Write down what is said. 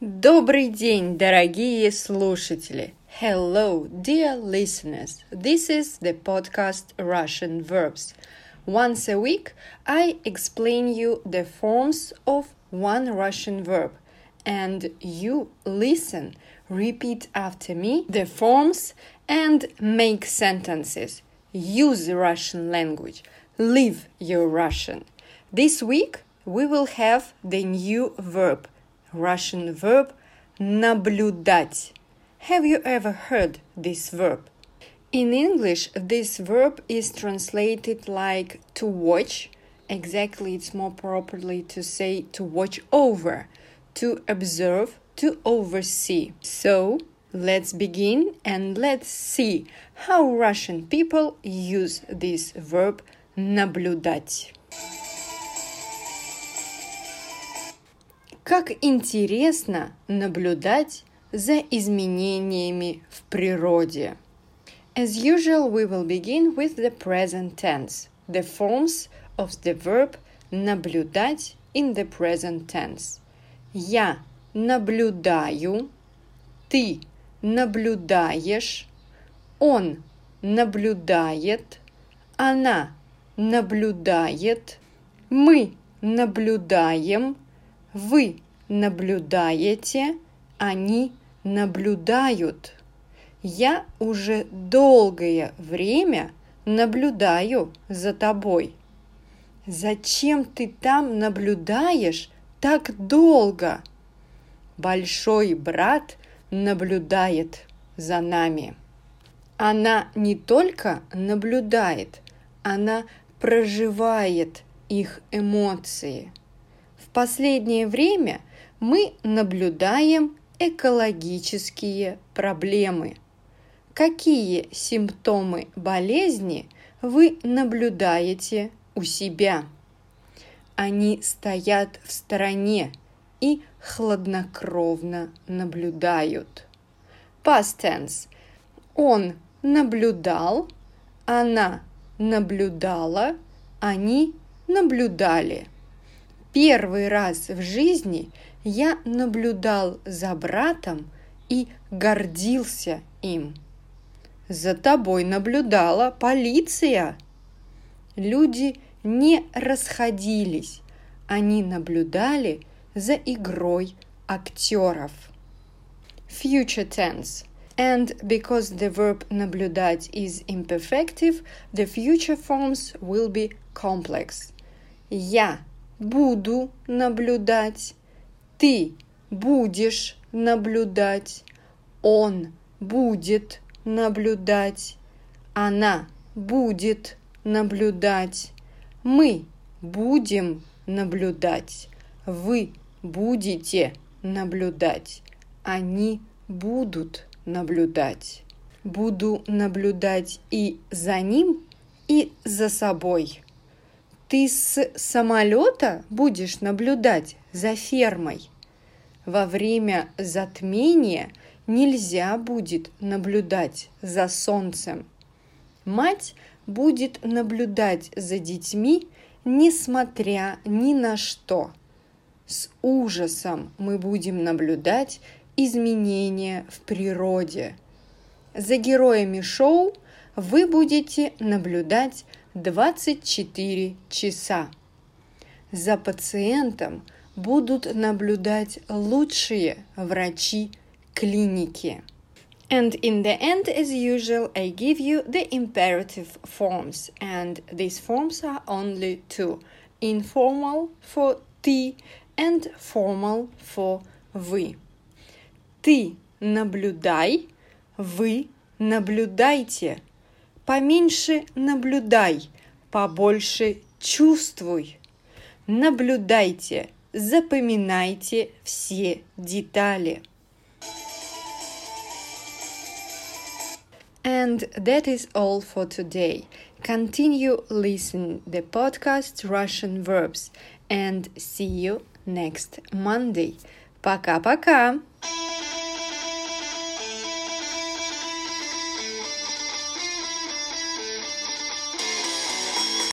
Добрый день, дорогие слушатели! Hello, dear listeners! This is the podcast Russian Verbs. Once a week, I explain you the forms of one Russian verb, and you listen, repeat after me the forms, and make sentences. Use the Russian language. Live your Russian. This week, we will have the new verb Russian verb наблюдать. Have you ever heard this verb? In English, this verb is translated like to watch. Exactly, it's more properly to say to watch over, to observe, to oversee. So, let's begin and let's see how Russian people use this verb наблюдать. Как интересно наблюдать за изменениями в природе. As usual, we will begin with the present tense, the forms of the verb наблюдать in the present tense. Я наблюдаю, ты наблюдаешь, он наблюдает, она наблюдает, мы наблюдаем, вы наблюдаете, они наблюдают. Я уже долгое время наблюдаю за тобой. Зачем ты там наблюдаешь так долго? Большой брат наблюдает за нами. Она не только наблюдает, она проживает их эмоции – последнее время мы наблюдаем экологические проблемы. Какие симптомы болезни вы наблюдаете у себя? Они стоят в стороне и хладнокровно наблюдают. Past tense. Он наблюдал, она наблюдала, они наблюдали. Первый раз в жизни я наблюдал за братом и гордился им. За тобой наблюдала полиция. Люди не расходились, они наблюдали за игрой актеров. Future tense. And because the verb наблюдать is imperfective, the future forms will be complex. Я буду наблюдать, ты будешь наблюдать, он будет наблюдать, она будет наблюдать, мы будем наблюдать, вы будете наблюдать, они будут наблюдать. Буду наблюдать и за ним, и за собой. Ты с самолета будешь наблюдать за фермой. Во время затмения нельзя будет наблюдать за солнцем. Мать будет наблюдать за детьми, несмотря ни на что. С ужасом мы будем наблюдать изменения в природе. За героями шоу вы будете наблюдать 24 часа. За пациентом будут наблюдать лучшие врачи клиники. And in the end, as usual, I give you the imperative forms, and these forms are only two informal for ты and formal for вы. Ты наблюдай, вы наблюдайте. Поменьше наблюдай, побольше чувствуй. Наблюдайте, запоминайте все детали. And that is all for today. Continue listen the podcast Russian verbs and see you next Monday. Пока-пока!